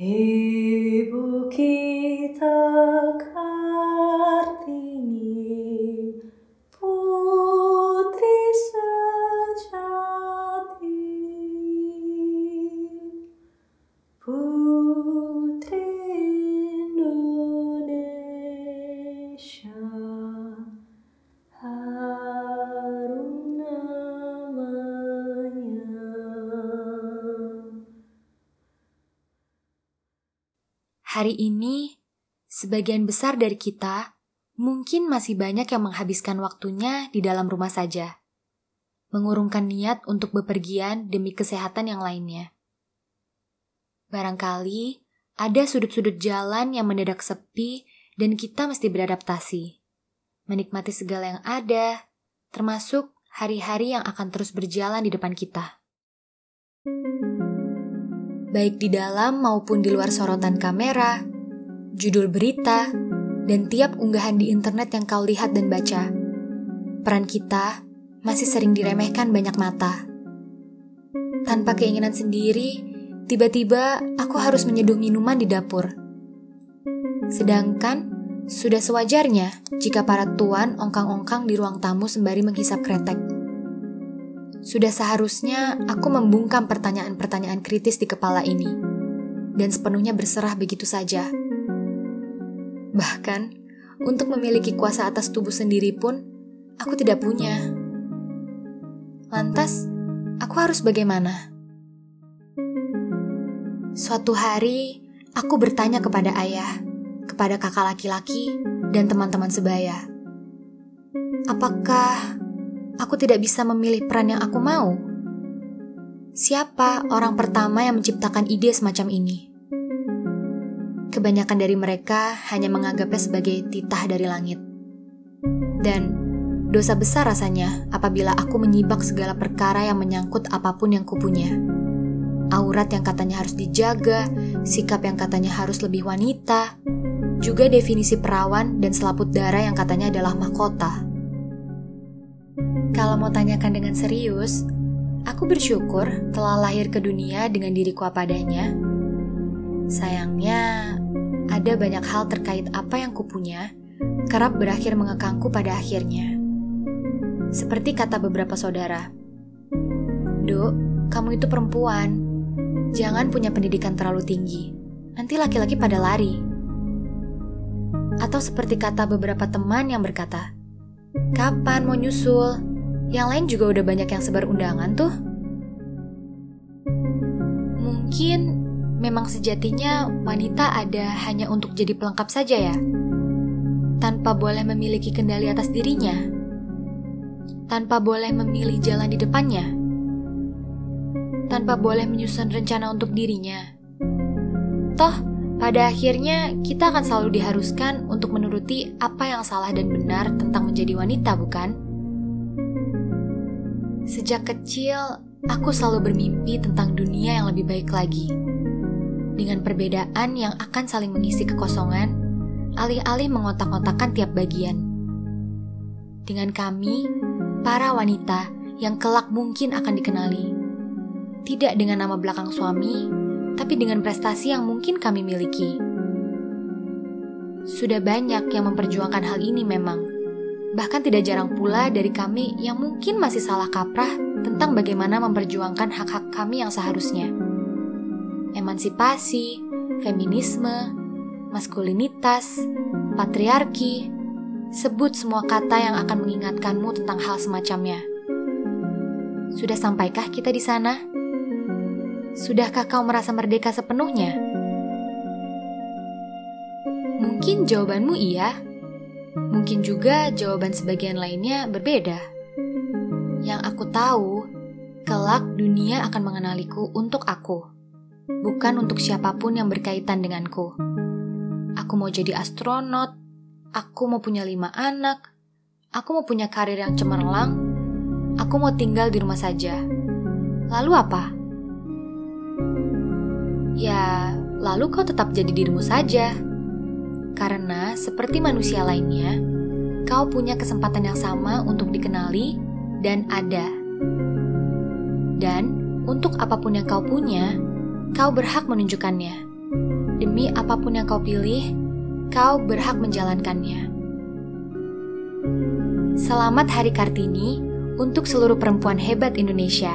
Evoquei. Hari ini, sebagian besar dari kita mungkin masih banyak yang menghabiskan waktunya di dalam rumah saja, mengurungkan niat untuk bepergian demi kesehatan yang lainnya. Barangkali ada sudut-sudut jalan yang mendadak sepi dan kita mesti beradaptasi, menikmati segala yang ada, termasuk hari-hari yang akan terus berjalan di depan kita baik di dalam maupun di luar sorotan kamera, judul berita, dan tiap unggahan di internet yang kau lihat dan baca. Peran kita masih sering diremehkan banyak mata. Tanpa keinginan sendiri, tiba-tiba aku harus menyeduh minuman di dapur. Sedangkan sudah sewajarnya jika para tuan ongkang-ongkang di ruang tamu sembari menghisap kretek. Sudah seharusnya aku membungkam pertanyaan-pertanyaan kritis di kepala ini, dan sepenuhnya berserah begitu saja. Bahkan, untuk memiliki kuasa atas tubuh sendiri pun, aku tidak punya. Lantas, aku harus bagaimana? Suatu hari, aku bertanya kepada ayah, kepada kakak laki-laki, dan teman-teman sebaya. Apakah aku tidak bisa memilih peran yang aku mau. Siapa orang pertama yang menciptakan ide semacam ini? Kebanyakan dari mereka hanya menganggapnya sebagai titah dari langit. Dan dosa besar rasanya apabila aku menyibak segala perkara yang menyangkut apa pun yang kupunya. Aurat yang katanya harus dijaga, sikap yang katanya harus lebih wanita, juga definisi perawan dan selaput darah yang katanya adalah mahkota. Kalau mau tanyakan dengan serius, aku bersyukur telah lahir ke dunia dengan diriku apa adanya. Sayangnya, ada banyak hal terkait apa yang kupunya, kerap berakhir mengekangku pada akhirnya. Seperti kata beberapa saudara, Duk, kamu itu perempuan. Jangan punya pendidikan terlalu tinggi. Nanti laki-laki pada lari. Atau seperti kata beberapa teman yang berkata, Kapan mau nyusul? Yang lain juga udah banyak yang sebar undangan tuh. Mungkin memang sejatinya wanita ada hanya untuk jadi pelengkap saja ya. Tanpa boleh memiliki kendali atas dirinya. Tanpa boleh memilih jalan di depannya. Tanpa boleh menyusun rencana untuk dirinya. Toh, pada akhirnya kita akan selalu diharuskan untuk menuruti apa yang salah dan benar tentang menjadi wanita, bukan? Sejak kecil, aku selalu bermimpi tentang dunia yang lebih baik lagi. Dengan perbedaan yang akan saling mengisi kekosongan, alih-alih mengotak-otakan tiap bagian. Dengan kami, para wanita yang kelak mungkin akan dikenali. Tidak dengan nama belakang suami, tapi dengan prestasi yang mungkin kami miliki. Sudah banyak yang memperjuangkan hal ini memang Bahkan tidak jarang pula dari kami yang mungkin masih salah kaprah tentang bagaimana memperjuangkan hak-hak kami yang seharusnya. Emansipasi, feminisme, maskulinitas, patriarki, sebut semua kata yang akan mengingatkanmu tentang hal semacamnya. Sudah sampaikah kita di sana? Sudahkah kau merasa merdeka sepenuhnya? Mungkin jawabanmu iya, Mungkin juga jawaban sebagian lainnya berbeda. Yang aku tahu, kelak dunia akan mengenaliku untuk aku, bukan untuk siapa pun yang berkaitan denganku. Aku mau jadi astronot, aku mau punya lima anak, aku mau punya karir yang cemerlang, aku mau tinggal di rumah saja. Lalu apa? Ya, lalu kau tetap jadi dirimu saja karena, seperti manusia lainnya, kau punya kesempatan yang sama untuk dikenali dan ada. Dan, untuk apa pun yang kau punya, kau berhak menunjukkannya. Demi apa pun yang kau pilih, kau berhak menjalankannya. Selamat Hari Kartini untuk seluruh perempuan hebat Indonesia.